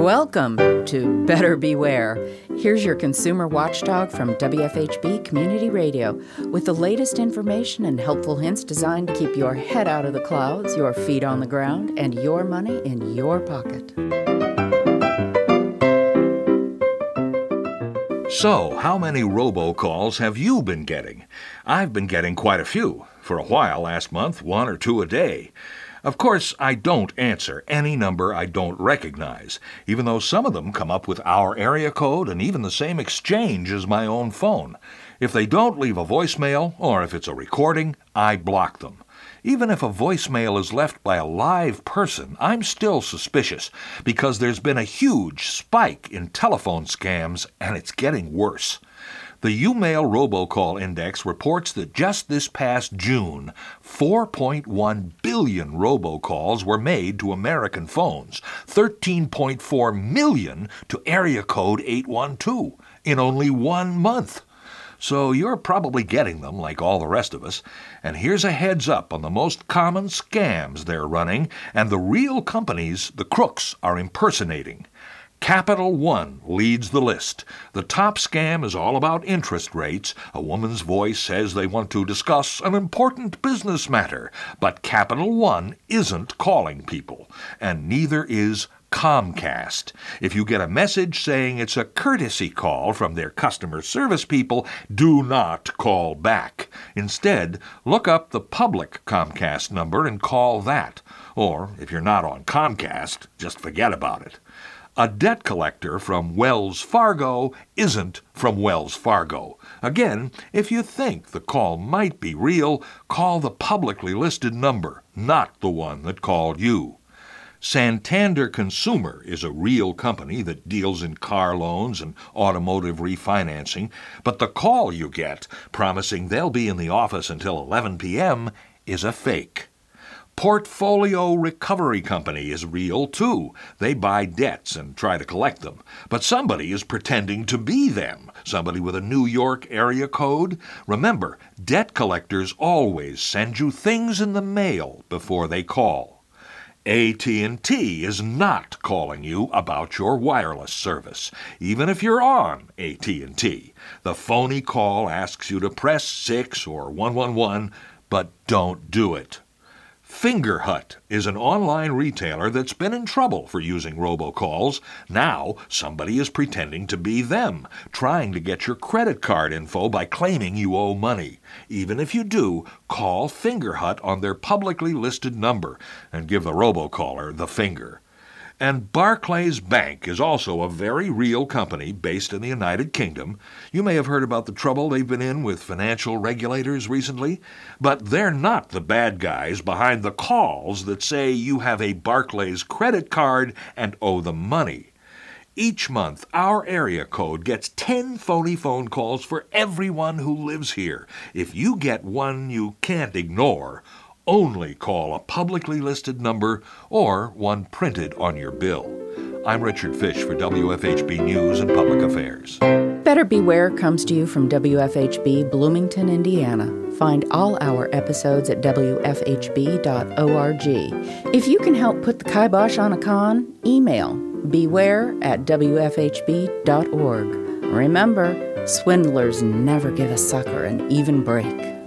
Welcome to Better Beware. Here's your consumer watchdog from WFHB Community Radio with the latest information and helpful hints designed to keep your head out of the clouds, your feet on the ground, and your money in your pocket. So, how many robocalls have you been getting? I've been getting quite a few. For a while last month, one or two a day. Of course, I don't answer any number I don't recognize, even though some of them come up with our area code and even the same exchange as my own phone. If they don't leave a voicemail, or if it's a recording, I block them. Even if a voicemail is left by a live person, I'm still suspicious because there's been a huge spike in telephone scams and it's getting worse. The YouMail Robocall Index reports that just this past June, 4.1 billion robocalls were made to American phones, 13.4 million to area code 812 in only one month. So you're probably getting them like all the rest of us. And here's a heads up on the most common scams they're running and the real companies the crooks are impersonating. Capital One leads the list. The top scam is all about interest rates. A woman's voice says they want to discuss an important business matter. But Capital One isn't calling people, and neither is Comcast. If you get a message saying it's a courtesy call from their customer service people, do not call back. Instead, look up the public Comcast number and call that. Or, if you're not on Comcast, just forget about it. A debt collector from Wells Fargo isn't from Wells Fargo. Again, if you think the call might be real, call the publicly listed number, not the one that called you. Santander Consumer is a real company that deals in car loans and automotive refinancing, but the call you get promising they'll be in the office until 11 p.m. is a fake. Portfolio Recovery Company is real too. They buy debts and try to collect them. But somebody is pretending to be them. Somebody with a New York area code. Remember, debt collectors always send you things in the mail before they call. AT&T is not calling you about your wireless service, even if you're on AT&T. The phony call asks you to press 6 or 111, but don't do it. Fingerhut is an online retailer that's been in trouble for using robocalls. Now, somebody is pretending to be them, trying to get your credit card info by claiming you owe money. Even if you do, call Fingerhut on their publicly listed number and give the robocaller the finger. And Barclays Bank is also a very real company based in the United Kingdom. You may have heard about the trouble they've been in with financial regulators recently, but they're not the bad guys behind the calls that say you have a Barclays credit card and owe them money. Each month, our area code gets 10 phony phone calls for everyone who lives here. If you get one you can't ignore, only call a publicly listed number or one printed on your bill. I'm Richard Fish for WFHB News and Public Affairs. Better Beware comes to you from WFHB Bloomington, Indiana. Find all our episodes at WFHB.org. If you can help put the kibosh on a con, email beware at WFHB.org. Remember, swindlers never give a sucker an even break.